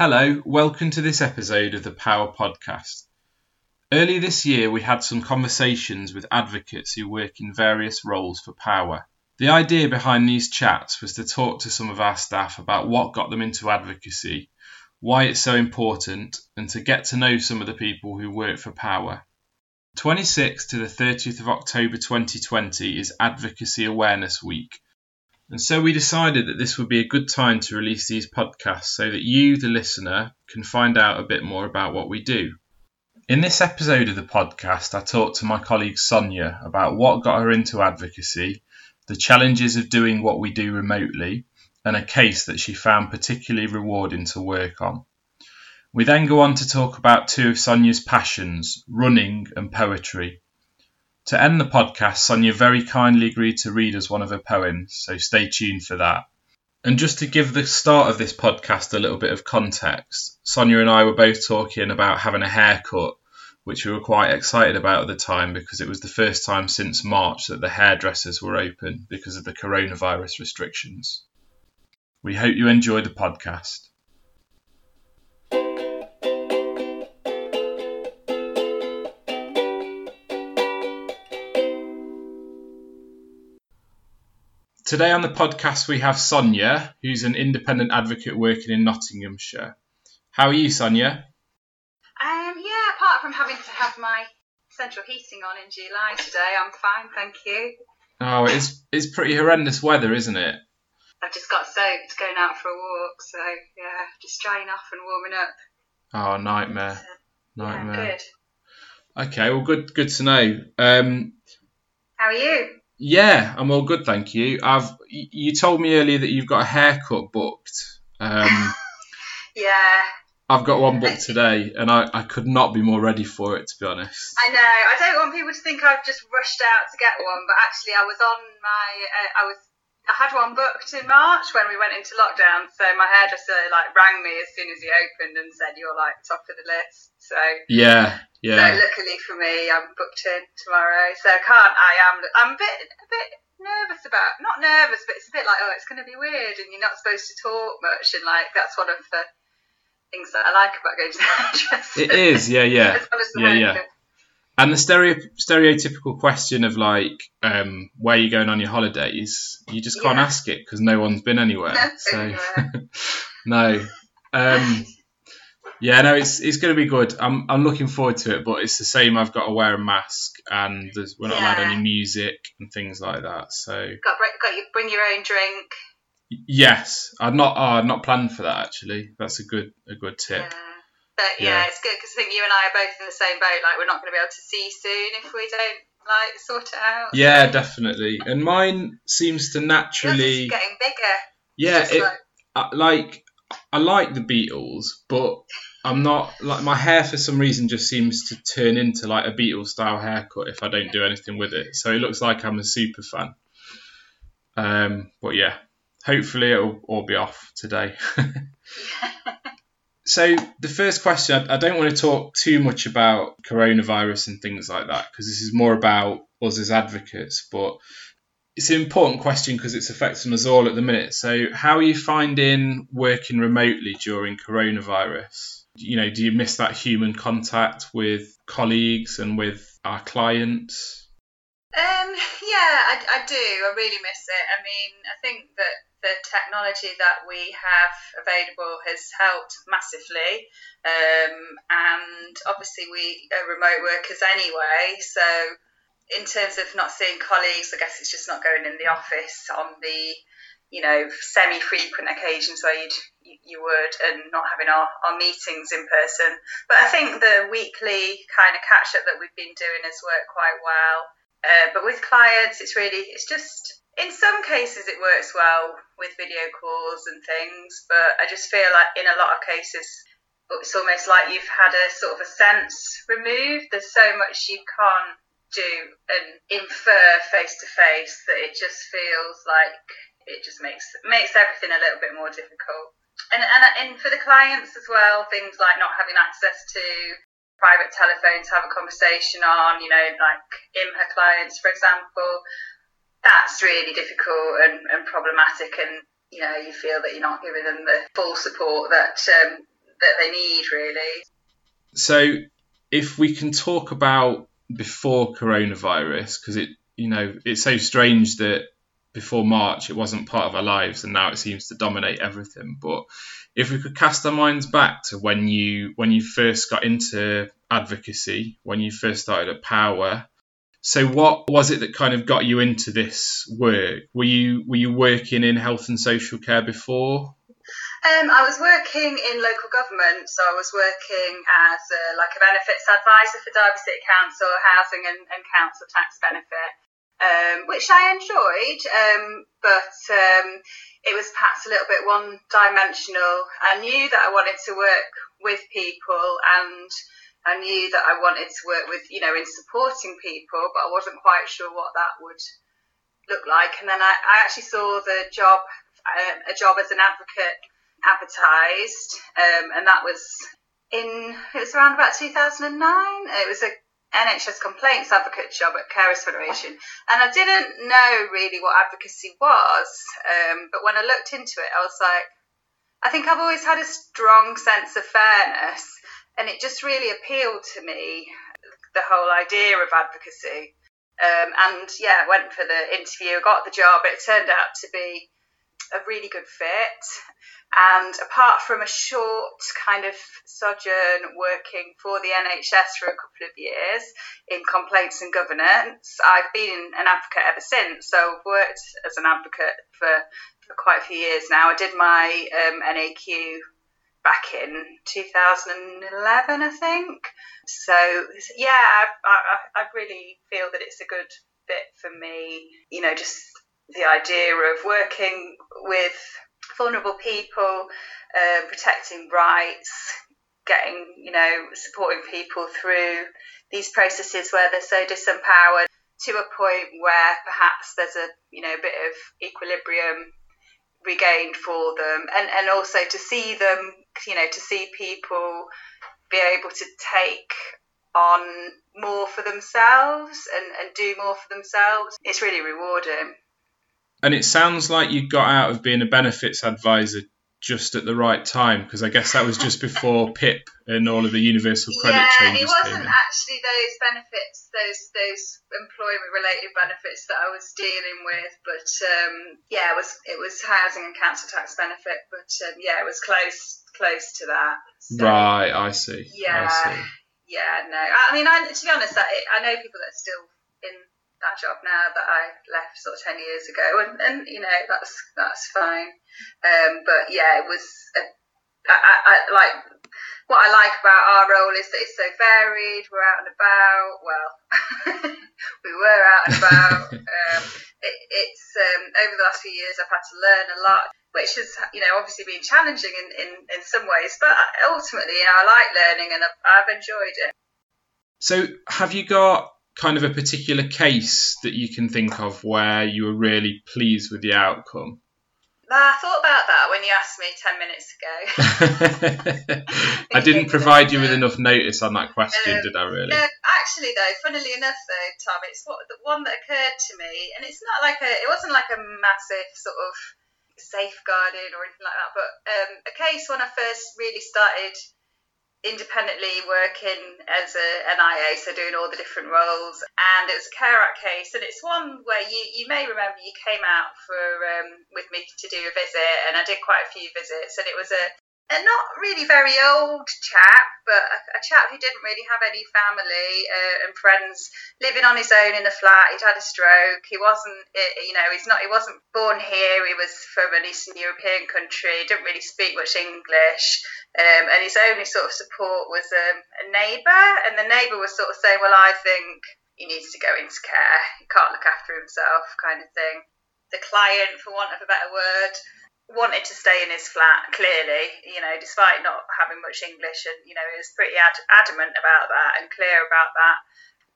Hello, welcome to this episode of the Power Podcast. Earlier this year, we had some conversations with advocates who work in various roles for Power. The idea behind these chats was to talk to some of our staff about what got them into advocacy, why it's so important, and to get to know some of the people who work for Power. 26th to the 30th of October 2020 is Advocacy Awareness Week, and so we decided that this would be a good time to release these podcasts so that you, the listener, can find out a bit more about what we do. In this episode of the podcast, I talked to my colleague Sonia about what got her into advocacy, the challenges of doing what we do remotely, and a case that she found particularly rewarding to work on. We then go on to talk about two of Sonia's passions, running and poetry. To end the podcast, Sonia very kindly agreed to read us one of her poems, so stay tuned for that. And just to give the start of this podcast a little bit of context, Sonia and I were both talking about having a haircut, which we were quite excited about at the time because it was the first time since March that the hairdressers were open because of the coronavirus restrictions. We hope you enjoy the podcast. Today on the podcast, we have Sonia, who's an independent advocate working in Nottinghamshire. How are you, Sonia? Um, yeah, apart from having to have my central heating on in July today, I'm fine, thank you. Oh, it's it's pretty horrendous weather, isn't it? I've just got soaked going out for a walk, so yeah, just drying off and warming up. Oh, nightmare, nightmare. Yeah, good. Okay, well, good good to know. Um, How are you? Yeah, I'm all good, thank you. I've you told me earlier that you've got a haircut booked. Um, Yeah, I've got one booked today, and I, I could not be more ready for it, to be honest. I know. I don't want people to think I've just rushed out to get one, but actually, I was on my. Uh, I was. I had one booked in March when we went into lockdown. So my hairdresser like rang me as soon as he opened and said you're like top of the list. So Yeah, So yeah, luckily for me, I'm booked in tomorrow. So I can't. I am. I'm a bit, a bit nervous about. Not nervous, but it's a bit like, oh, it's going to be weird, and you're not supposed to talk much, and like that's one of the things that I like about going to the hairdresser. it is. Yeah, yeah. As well as the Yeah, yeah. And the stereo, stereotypical question of like, um, where you going on your holidays, you just can't Yeah. ask it because no one's been anywhere. so no, um, yeah, no, it's it's going to be good. I'm I'm looking forward to it, but it's the same. I've got to wear a mask, and there's, we're not allowed any music and things like that. So Got bring, got you bring your own drink. yes, I'd not I'd not planned for that actually. That's a good a good tip. Yeah. But yeah, Yeah. it's good because I think you and I are both in the same boat. Like we're not going to be able to see soon if we don't like sort it out. Yeah, definitely. And mine seems to Yours naturally, getting bigger. yeah, it, like- I, like I like the Beatles, but I'm not like my hair for some reason just seems to turn into like a Beatles style haircut if I don't do anything with it. So it looks like I'm a super fan. Um, but yeah, hopefully it'll all be off today. so the first question, I, don't want to talk too much about coronavirus and things like that because this is more about us as advocates, but it's an important question because it's affecting us all at the minute. So, how are you finding working remotely during coronavirus? You know, do you miss that human contact with colleagues and with our clients? Um, yeah, I, I do. I really miss it. I mean, I think that the technology that we have available has helped massively. Um, and obviously, we are remote workers anyway. So, in terms of not seeing colleagues, I guess it's just not going in the office on the, you know, semi-frequent occasions where you'd you, would, and not having our, our meetings in person. But I think the weekly kind of catch up that we've been doing has worked quite well. Uh, but with clients, it's really, it's just, in some cases, it works well with video calls and things. But I just feel like in a lot of cases, it's almost like you've had a sort of a sense removed. There's so much you can't do and infer face to face that it just feels like it just makes makes everything a little bit more difficult. And, and and for the clients as well, things like not having access to private telephone to have a conversation on, you know, like IMHA clients, for example, that's really difficult and, and problematic. And, you know, you feel that you're not giving them the full support that um, that they need really. So, if we can talk about before coronavirus, because it you know it's so strange that before March it wasn't part of our lives and now it seems to dominate everything. But if we could cast our minds back to when you when you first got into advocacy, when you first started at Power, so what was it that kind of got you into this work? Were you were you working in health and social care before? Um, I was working in local government, so I was working as a, like a benefits advisor for Derby City Council, housing and, and council tax benefit, um, which I enjoyed, um, but um, it was perhaps a little bit one-dimensional. I knew that I wanted to work with people, and I knew that I wanted to work with, you know, in supporting people, but I wasn't quite sure what that would look like. And then I, I actually saw the job, uh, a job as an advocate advertised, um, and that was in it was around about 2009. It was a NHS complaints advocate job at Carers Federation, and I didn't know really what advocacy was. Um, but when I looked into it, I was like, I think I've always had a strong sense of fairness, and it just really appealed to me the whole idea of advocacy. Um, and yeah, went for the interview, got the job. It turned out to be a really good fit. And apart from a short kind of sojourn working for the NHS for a couple of years in complaints and governance, I've been an advocate ever since. So I've worked as an advocate for, for quite a few years now. I did my um, NAQ back in 2011, I think. So yeah, I, I, I really feel that it's a good fit for me. You know, just the idea of working with vulnerable people, uh, protecting rights, getting, you know, supporting people through these processes where they're so disempowered to a point where perhaps there's a, you know, a bit of equilibrium regained for them and, and also to see them, you know, to see people be able to take on more for themselves and, and do more for themselves. It's really rewarding. And it sounds like you got out of being a benefits advisor just at the right time because I guess that was just before PIP and all of the universal credit yeah, changes. it wasn't actually those benefits, those those employment related benefits that I was dealing with, but um, yeah, it was it was housing and council tax benefit, but um, yeah, it was close close to that. So, right, I see. Yeah, I see. yeah, no, I mean, I, to be honest, I, I know people that are still in that job now that I left sort of ten years ago, and, and you know that's that's fine. Um, but yeah, it was a, I, I, I, like what I like about our role is that it's so varied. We're out and about. Well, we were out and about. um, it, it's um, over the last few years I've had to learn a lot, which has you know obviously been challenging in, in, in some ways, but ultimately you know, I like learning and I've, I've enjoyed it. So, have you got kind of a particular case that you can think of where you were really pleased with the outcome? I thought about that when you asked me 10 minutes ago. I didn't provide you with enough notice on that question, um, did I really? No, actually, though, funnily enough, though, Tom, it's what the one that occurred to me, and it's not like a, it wasn't like a massive sort of safeguarding or anything like that, but um, a case when I first really started independently working as a NIA, so doing all the different roles, and it was a Care Act case, and it's one where you, you may remember you came out for um, with me to do a visit, and I did quite a few visits, and it was a a not really very old chap, but a, a chap who didn't really have any family uh, and friends, living on his own in a flat. He'd had a stroke. He wasn't, you know, he's not. He wasn't born here. He was from an Eastern European country. Didn't really speak much English, um, and his only sort of support was um, a neighbour. And the neighbour was sort of saying, "Well, I think he needs to go into care. He can't look after himself," kind of thing. The client, for want of a better word, wanted to stay in his flat clearly you know despite not having much english and you know he was pretty ad- adamant about that and clear about that.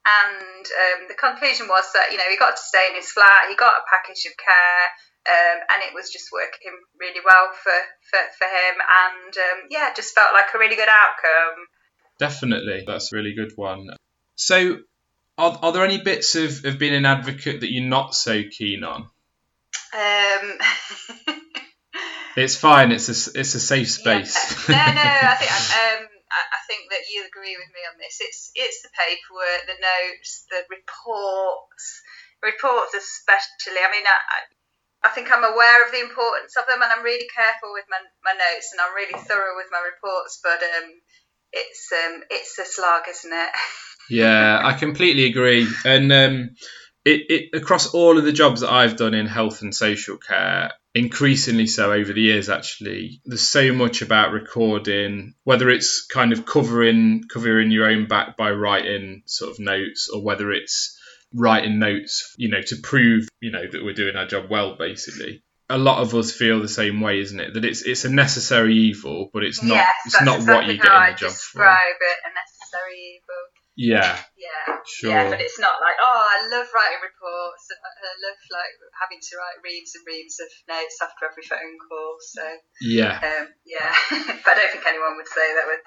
And um, the conclusion was that you know he got to stay in his flat he got a package of care um, and it was just working really well for, for, for him. And um, yeah just felt like a really good outcome. Definitely. That's a really good one. So are, are there any bits of, of being an advocate that you're not so keen on? Um, It's fine. It's a it's a safe space. Yeah. No, no. I think um, I think that you agree with me on this. It's it's the paperwork, the notes, the reports, reports especially. I mean, I, I think I'm aware of the importance of them, and I'm really careful with my, my notes, and I'm really thorough with my reports. But um, it's um, it's a slog, isn't it? yeah, I completely agree, and um, it, it across all of the jobs that I've done in health and social care, increasingly so over the years actually there's so much about recording whether it's kind of covering covering your own back by writing sort of notes or whether it's writing notes you know to prove you know that we're doing our job well basically. A lot of us feel the same way isn't it? That it's it's a necessary evil but it's not yes, it's not what you get in the job describe for. it a necessary evil yeah. Yeah. Sure. Yeah, but it's not like, oh, I love writing reports. I love like having to write reams and reams of notes after every phone call. So yeah, um, yeah. but I don't think anyone would say that would.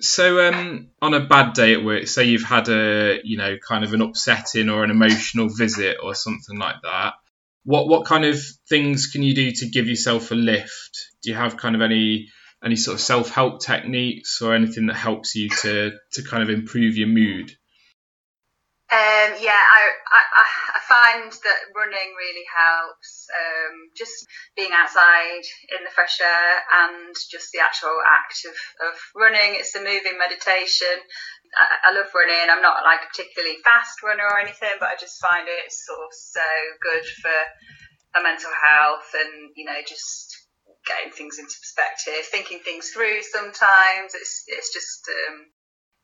So, um, on a bad day at work, say you've had a, you know, kind of an upsetting or an emotional visit or something like that. What what kind of things can you do to give yourself a lift? Do you have kind of any any sort of self help techniques or anything that helps you to to kind of improve your mood? Um, yeah, I, I, I find that running really helps. Um, just being outside in the fresh air and just the actual act of, of running. It's a moving meditation. I, I love running. I'm not like a particularly fast runner or anything, but I just find it sort of so good for my mental health and, you know, just getting things into perspective, thinking things through sometimes. It's, it's just, um,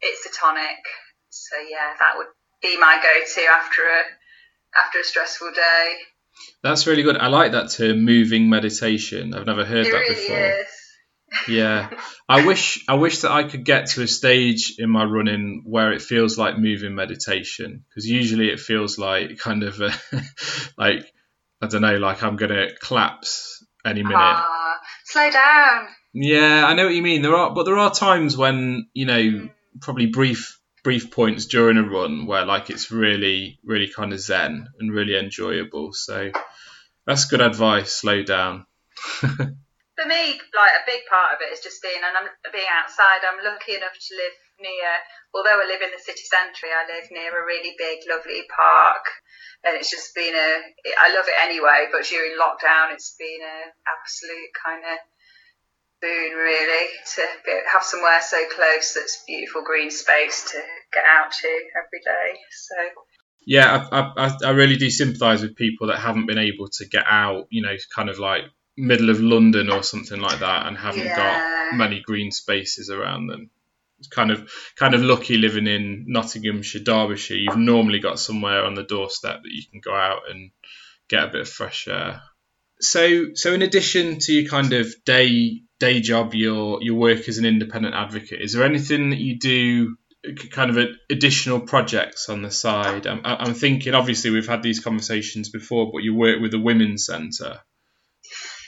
it's a tonic. So yeah, that would be my go-to after a after a stressful day. That's really good. I like that term, moving meditation. I've never heard it that really before. Is. yeah, I wish I wish that I could get to a stage in my running where it feels like moving meditation because usually it feels like kind of a, like I don't know, like I'm gonna collapse any minute. Ah, slow down. Yeah, I know what you mean. There are, but there are times when you know, probably brief brief points during a run where like it's really really kind of zen and really enjoyable. So that's good advice. Slow down. For me, like a big part of it is just being and I'm being outside. I'm lucky enough to live near, although I live in the city centre, I live near a really big, lovely park, and it's just been a. I love it anyway, but during lockdown, it's been an absolute kind of boon, really, to be, have somewhere so close that's beautiful green space to get out to every day. So. Yeah, I, I, I really do sympathise with people that haven't been able to get out, you know, kind of like middle of London or something like that, and haven't Yeah. got many green spaces around them. It's kind of kind of lucky living in Nottinghamshire, Derbyshire. You've normally got somewhere on the doorstep that you can go out and get a bit of fresh air. So, so in addition to your kind of day day job, your your work as an independent advocate, is there anything that you do, kind of additional projects on the side? I'm, I'm thinking, obviously, we've had these conversations before, but you work with the Women's Centre.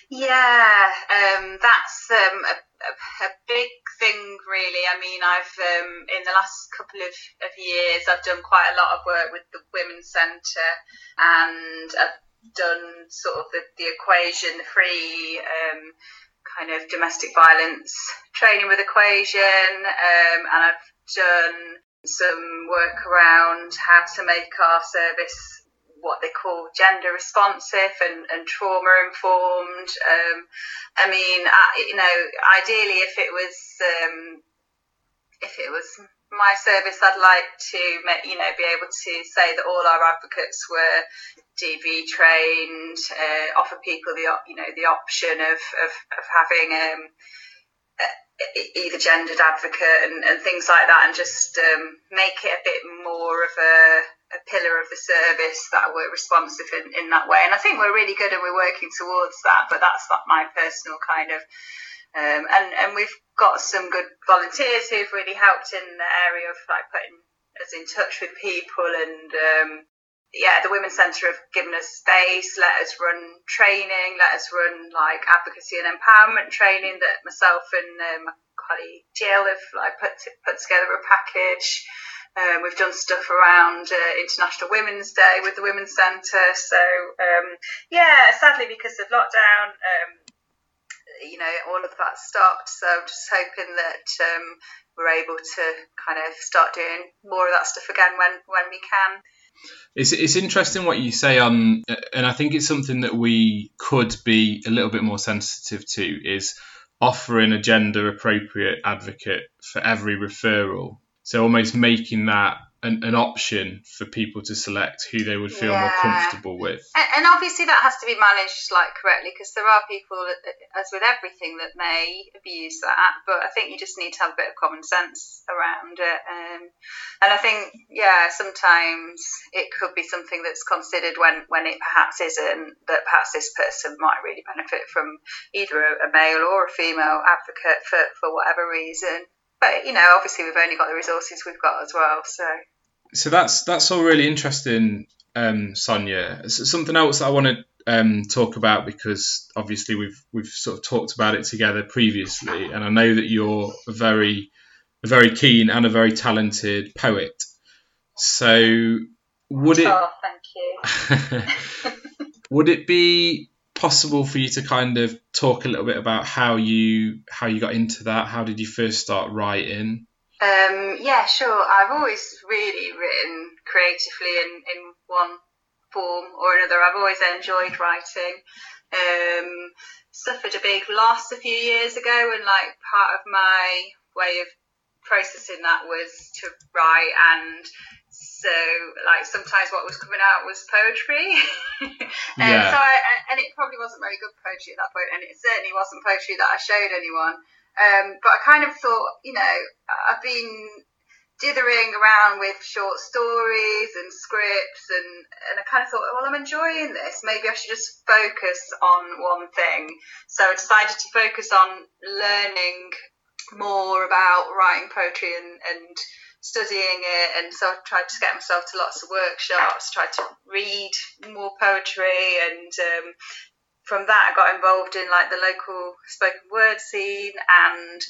Yeah, um, that's um, a, a, a big thing, really. I mean, I've um, in the last couple of, of years, I've done quite a lot of work with the Women's Centre, and I've done sort of the, the equation, free um, kind of domestic violence training with equation, um, and I've done some work around how to make our service what they call gender responsive and, and trauma informed. Um, I mean, I, you know, ideally, if it was um, if it was my service, I'd like to, you know, be able to say that all our advocates were DV trained, uh, offer people the, you know, the option of of, of having um, either gendered advocate and, and things like that, and just um, make it a bit more of a, a pillar of the service that we're responsive in, in that way. And I think we're really good and we're working towards that, but that's not my personal kind of. Um, and, and we've got some good volunteers who've really helped in the area of like putting us in touch with people and um, yeah, the Women's Centre have given us space, let us run training, let us run like advocacy and empowerment training that myself and um, my colleague Jill have like put put together a package. Um, we've done stuff around uh, International Women's Day with the Women's Centre. So um, yeah, sadly because of lockdown, um, you know, all of that stopped. So I'm just hoping that um, we're able to kind of start doing more of that stuff again when when we can. It's, it's interesting what you say on, and I think it's something that we could be a little bit more sensitive to is offering a gender appropriate advocate for every referral. So almost making that an, an option for people to select who they would feel yeah. more comfortable with. And, and, obviously that has to be managed like correctly because there are people, as with everything, that may abuse that. But I think you just need to have a bit of common sense around it. Um, and I think, yeah, sometimes it could be something that's considered when, when it perhaps isn't. That perhaps this person might really benefit from either a, a male or a female advocate for, for whatever reason but you know obviously we've only got the resources we've got as well so so that's that's all really interesting, um, Sonia. Something else that I want to um, talk about because obviously we've we've sort of talked about it together previously, and I know that you're a very a very keen and a very talented poet. So would it? Oh, thank you. would it be possible for you to kind of talk a little bit about how you how you got into that? How did you first start writing? Um, yeah, sure. I've always really written creatively in, in one form or another. I've always enjoyed writing. Um, suffered a big loss a few years ago, and like part of my way of processing that was to write and so like sometimes what was coming out was poetry um, yeah. so I, and it probably wasn't very good poetry at that point and it certainly wasn't poetry that I showed anyone um, but I kind of thought, you know, I've been dithering around with short stories and scripts and, and I kind of thought, well, I'm enjoying this. Maybe I should just focus on one thing. So I decided to focus on learning more about writing poetry and, and studying it. And so I tried to get myself to lots of workshops, tried to read more poetry and um, from that, I got involved in like the local spoken word scene, and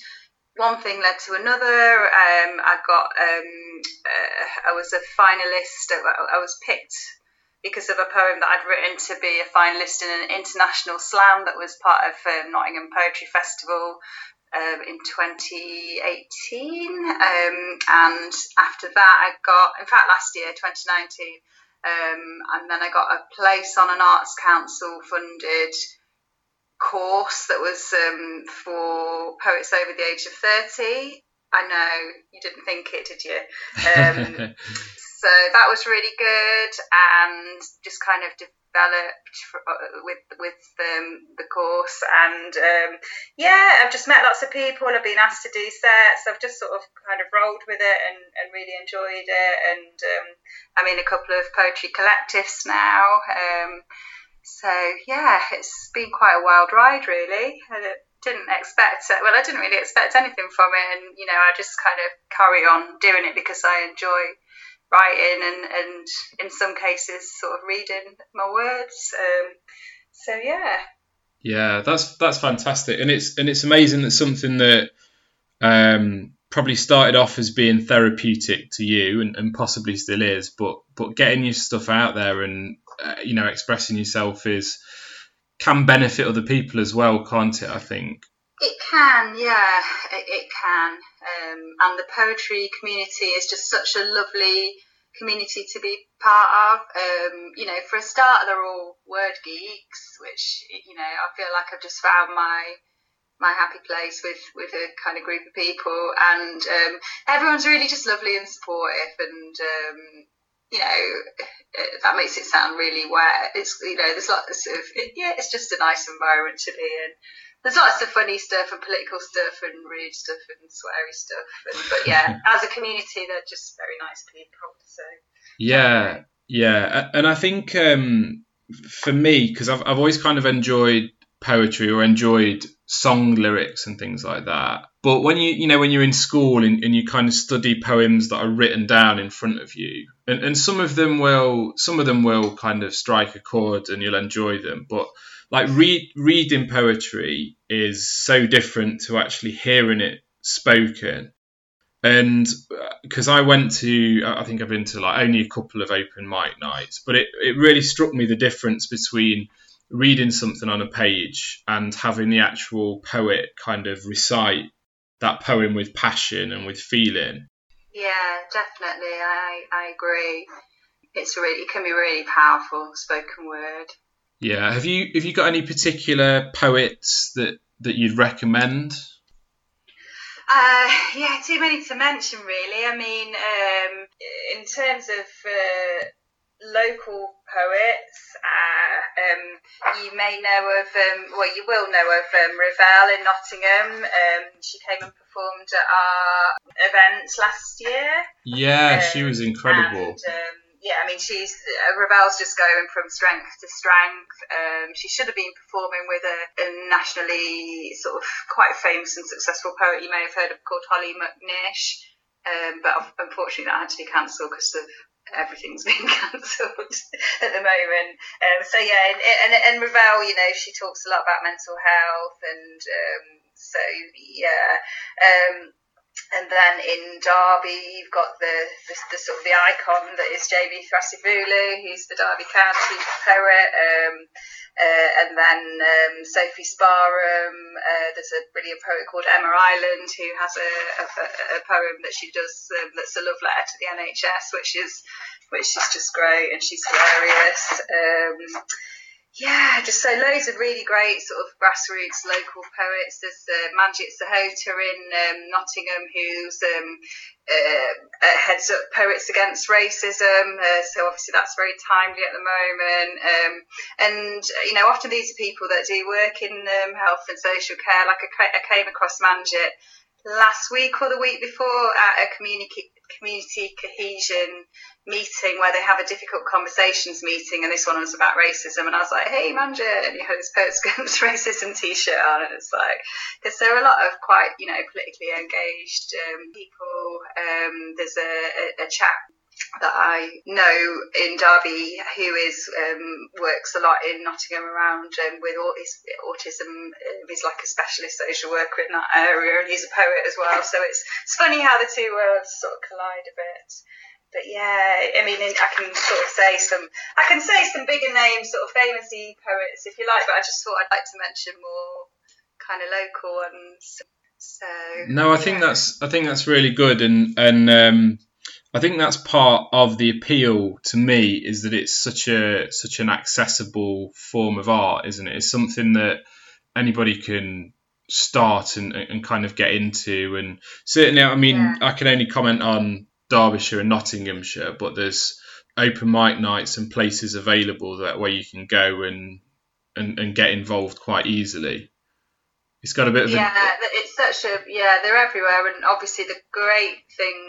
one thing led to another. Um, I got, um, uh, I was a finalist. I was picked because of a poem that I'd written to be a finalist in an international slam that was part of um, Nottingham Poetry Festival um, in 2018. Um, and after that, I got, in fact, last year, 2019, um, and then I got a place on an Arts Council funded course that was um, for poets over the age of 30. I know you didn't think it, did you? So that was really good and just kind of developed uh, with with um, the course and um, yeah I've just met lots of people I've been asked to do sets I've just sort of kind of rolled with it and, and really enjoyed it and um, I'm in a couple of poetry collectives now um, so yeah it's been quite a wild ride really. I didn't expect it well I didn't really expect anything from it and you know I just kind of carry on doing it because I enjoy writing and, and in some cases sort of reading my words. Um, so yeah. Yeah, that's that's fantastic, and it's and it's amazing that something that um, probably started off as being therapeutic to you, and, and possibly still is, but but getting your stuff out there and uh, you know expressing yourself is can benefit other people as well, can't it? I think. It can, yeah, it, it can. Um, and the poetry community is just such a lovely community to be part of. Um, you know, for a start, they're all word geeks, which you know I feel like I've just found my my happy place with with a kind of group of people, and um, everyone's really just lovely and supportive, and um, you know that makes it sound really wet. It's you know there's lots of yeah, it's just a nice environment to be in there's lots of funny stuff and political stuff and rude stuff and sweary stuff. And, but yeah, as a community, they're just very nice people. So yeah, yeah, and I think um, for me, because I've I've always kind of enjoyed poetry or enjoyed song lyrics and things like that. But when you you know when you're in school and, and you kind of study poems that are written down in front of you, and, and some of them will some of them will kind of strike a chord and you'll enjoy them, but like read reading poetry is so different to actually hearing it spoken and because uh, I went to, I think I've been to like only a couple of open mic nights, but it, it really struck me the difference between reading something on a page and having the actual poet kind of recite that poem with passion and with feeling. Yeah, definitely. I I agree. It's really it can be really powerful spoken word. Yeah. Have you have you got any particular poets that that you'd recommend? Uh, yeah, too many to mention, really. I mean, um, in terms of uh, local poets. Uh, um, you may know of, um, well, you will know of um, Ravel in Nottingham. Um, she came and performed at our events last year. Yeah, she was um, incredible. And, um, yeah, I mean, she's uh, Ravel's just going from strength to strength. Um, she should have been performing with a, a, nationally sort of quite famous and successful poet you may have heard of called Hollie McNish. Um, but unfortunately, that had to be cancelled because of everything's been cancelled at the moment. Um, so yeah, and, and, and Ravel, you know, she talks a lot about mental health, and um, so yeah. Um, and then in Derby, you've got the, the, the, sort of the icon that is Jamie Thrasivoulou, who's the Derby County poet. Um, uh, and then um, Sophie Sparham. Uh, there's a brilliant poet called Emma Ireland who has a, a, a poem that she does um, that's a love letter to the NHS, which is which is just great, and she's hilarious. Um, yeah, just so loads of really great sort of grassroots local poets. There's uh, Manjit Sahota in um, Nottingham, who's um, uh, uh, heads up Poets Against Racism. Uh, so obviously that's very timely at the moment. Um, and you know, often these are people that do work in um, health and social care. Like I, I came across Manjit last week or the week before at a community community cohesion meeting where they have a difficult conversations meeting, and this one was about racism. And I was like, "Hey, Manja," and he had his Poets Against Racism T-shirt on, and it's like because there are a lot of quite you know politically engaged um, people. Um, there's a, a, a chap that I know in Derby who is um, works a lot in Nottingham around um, with autism. Um, he's like a specialist social worker in that area, and he's a poet as well. So it's it's funny how the two worlds sort of collide a bit but yeah, I mean, I can sort of say some, I can say some bigger names, sort of famous poets, if you like. But I just thought I'd like to mention more kind of local ones. So no, I yeah. think that's I think that's really good, and and um, I think that's part of the appeal to me is that it's such a such an accessible form of art, isn't it? It's something that anybody can start and, and kind of get into, and certainly, I mean, yeah. I can only comment on Derbyshire and Nottinghamshire, but there's open mic nights and places available that where you can go and and, and get involved quite easily. It's got a bit of yeah, a... it's such a yeah, they're everywhere, and obviously the great thing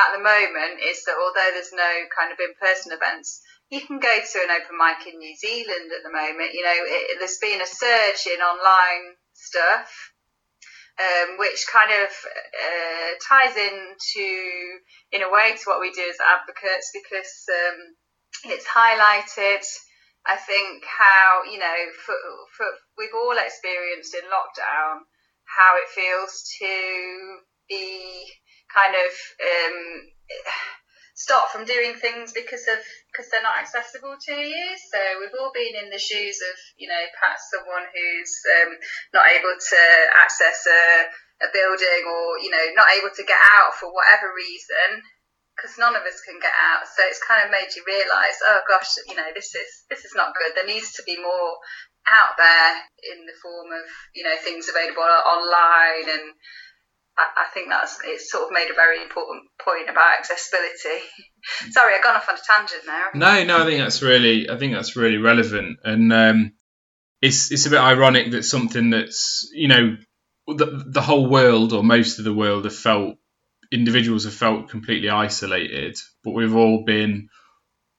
at the moment is that although there's no kind of in-person events, you can go to an open mic in New Zealand at the moment. You know, it, there's been a surge in online stuff um, which kind of uh, ties into, in a way, to what we do as advocates because um, it's highlighted. I think how you know, for, for, we've all experienced in lockdown how it feels to be kind of um, stop from doing things because of because they're not accessible to you. So we've all been in the shoes of you know perhaps someone who's um, not able to access a, a building or you know not able to get out for whatever reason because none of us can get out. So it's kind of made you realise, oh gosh, you know this is this is not good. There needs to be more out there in the form of you know things available online and I, think that's it's sort of made a very important point about accessibility. Sorry, I've gone off on a tangent there. No, no, I think that's really, I think that's really relevant, and um, it's it's a bit ironic that something that's you know the the whole world or most of the world have felt individuals have felt completely isolated, but we've all been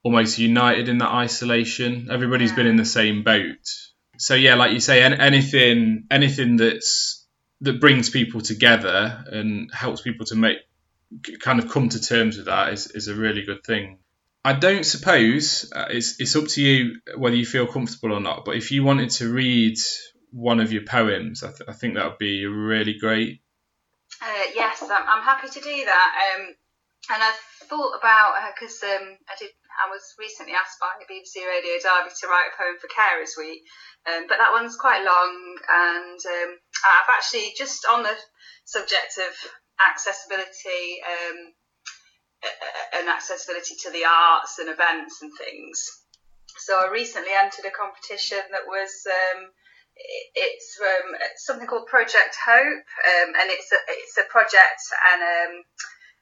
almost united in that isolation. Everybody's yeah. been in the same boat. So yeah, like you say, anything anything that's that brings people together and helps people to make kind of come to terms with that is, is a really good thing. I don't suppose uh, it's it's up to you whether you feel comfortable or not. But if you wanted to read one of your poems, I, th- I think that would be really great. Uh, yes, I'm, I'm, happy to do that. Um, and I thought about because um, I did. I was recently asked by BBC Radio Derby to write a poem for Carers Week, um, but that one's quite long, and I've actually just on the subject of accessibility um, and accessibility to the arts and events and things. So I recently entered a competition that was um, it's something called Project Hope, um, and it's a it's a project and um,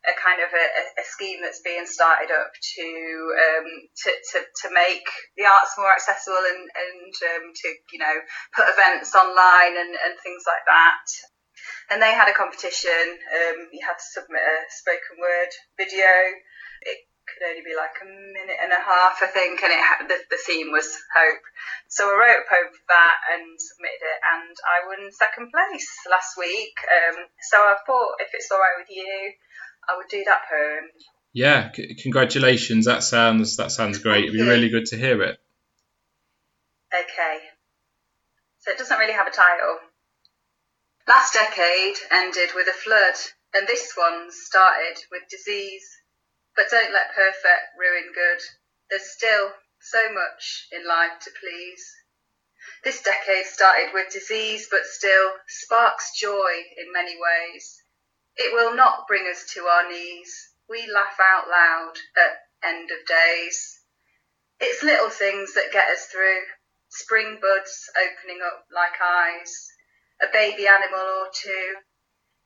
a kind of a, a, scheme that's being started up to um, to, to, to make the arts more accessible and and um, to you know put events online and, and things like that. And they had a competition. Um, you had to submit a spoken word video. It could only be like a minute and a half, I think, and it had, the, the theme was hope. So I wrote a poem for that and submitted it, and I won second place last week. Um, so I thought, if it's all right with you, I would do that poem. Yeah, c- congratulations. That sounds that sounds great. It'd be really good to hear it. Okay. So it doesn't really have a title. Last decade ended with a flood, and this one started with disease. But don't let perfect ruin good. There's still so much in life to please. This decade started with disease, but still sparks joy in many ways. It will not bring us to our knees. We laugh out loud at end of days. It's little things that get us through. Spring buds opening up like eyes, a baby animal or two,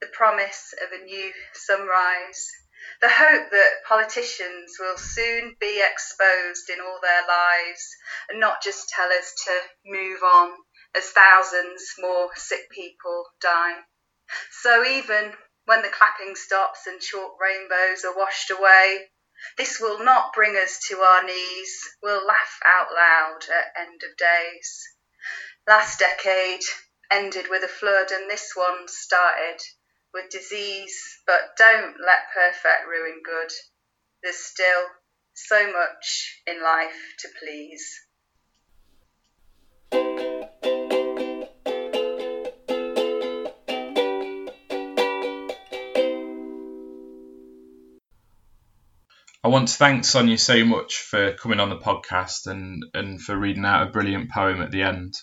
the promise of a new sunrise, the hope that politicians will soon be exposed in all their lives and not just tell us to move on as thousands more sick people die. So even when the clapping stops and chalk rainbows are washed away. This will not bring us to our knees. We'll laugh out loud at end of days. Last decade ended with a flood, and this one started with disease. But don't let perfect ruin good. There's still so much in life to please. I want to thank Sonia so much for coming on the podcast and, and for reading out a brilliant poem at the end.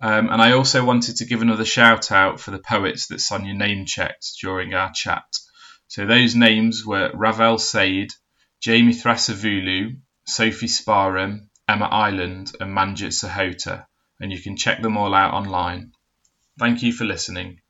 Um, and I also wanted to give another shout out for the poets that Sonia name checked during our chat. So those names were Ravel Said, Jamie Thrasivoulou, Sophie Sparham, Emma Island, and Manjit Sahota, and you can check them all out online. Thank you for listening.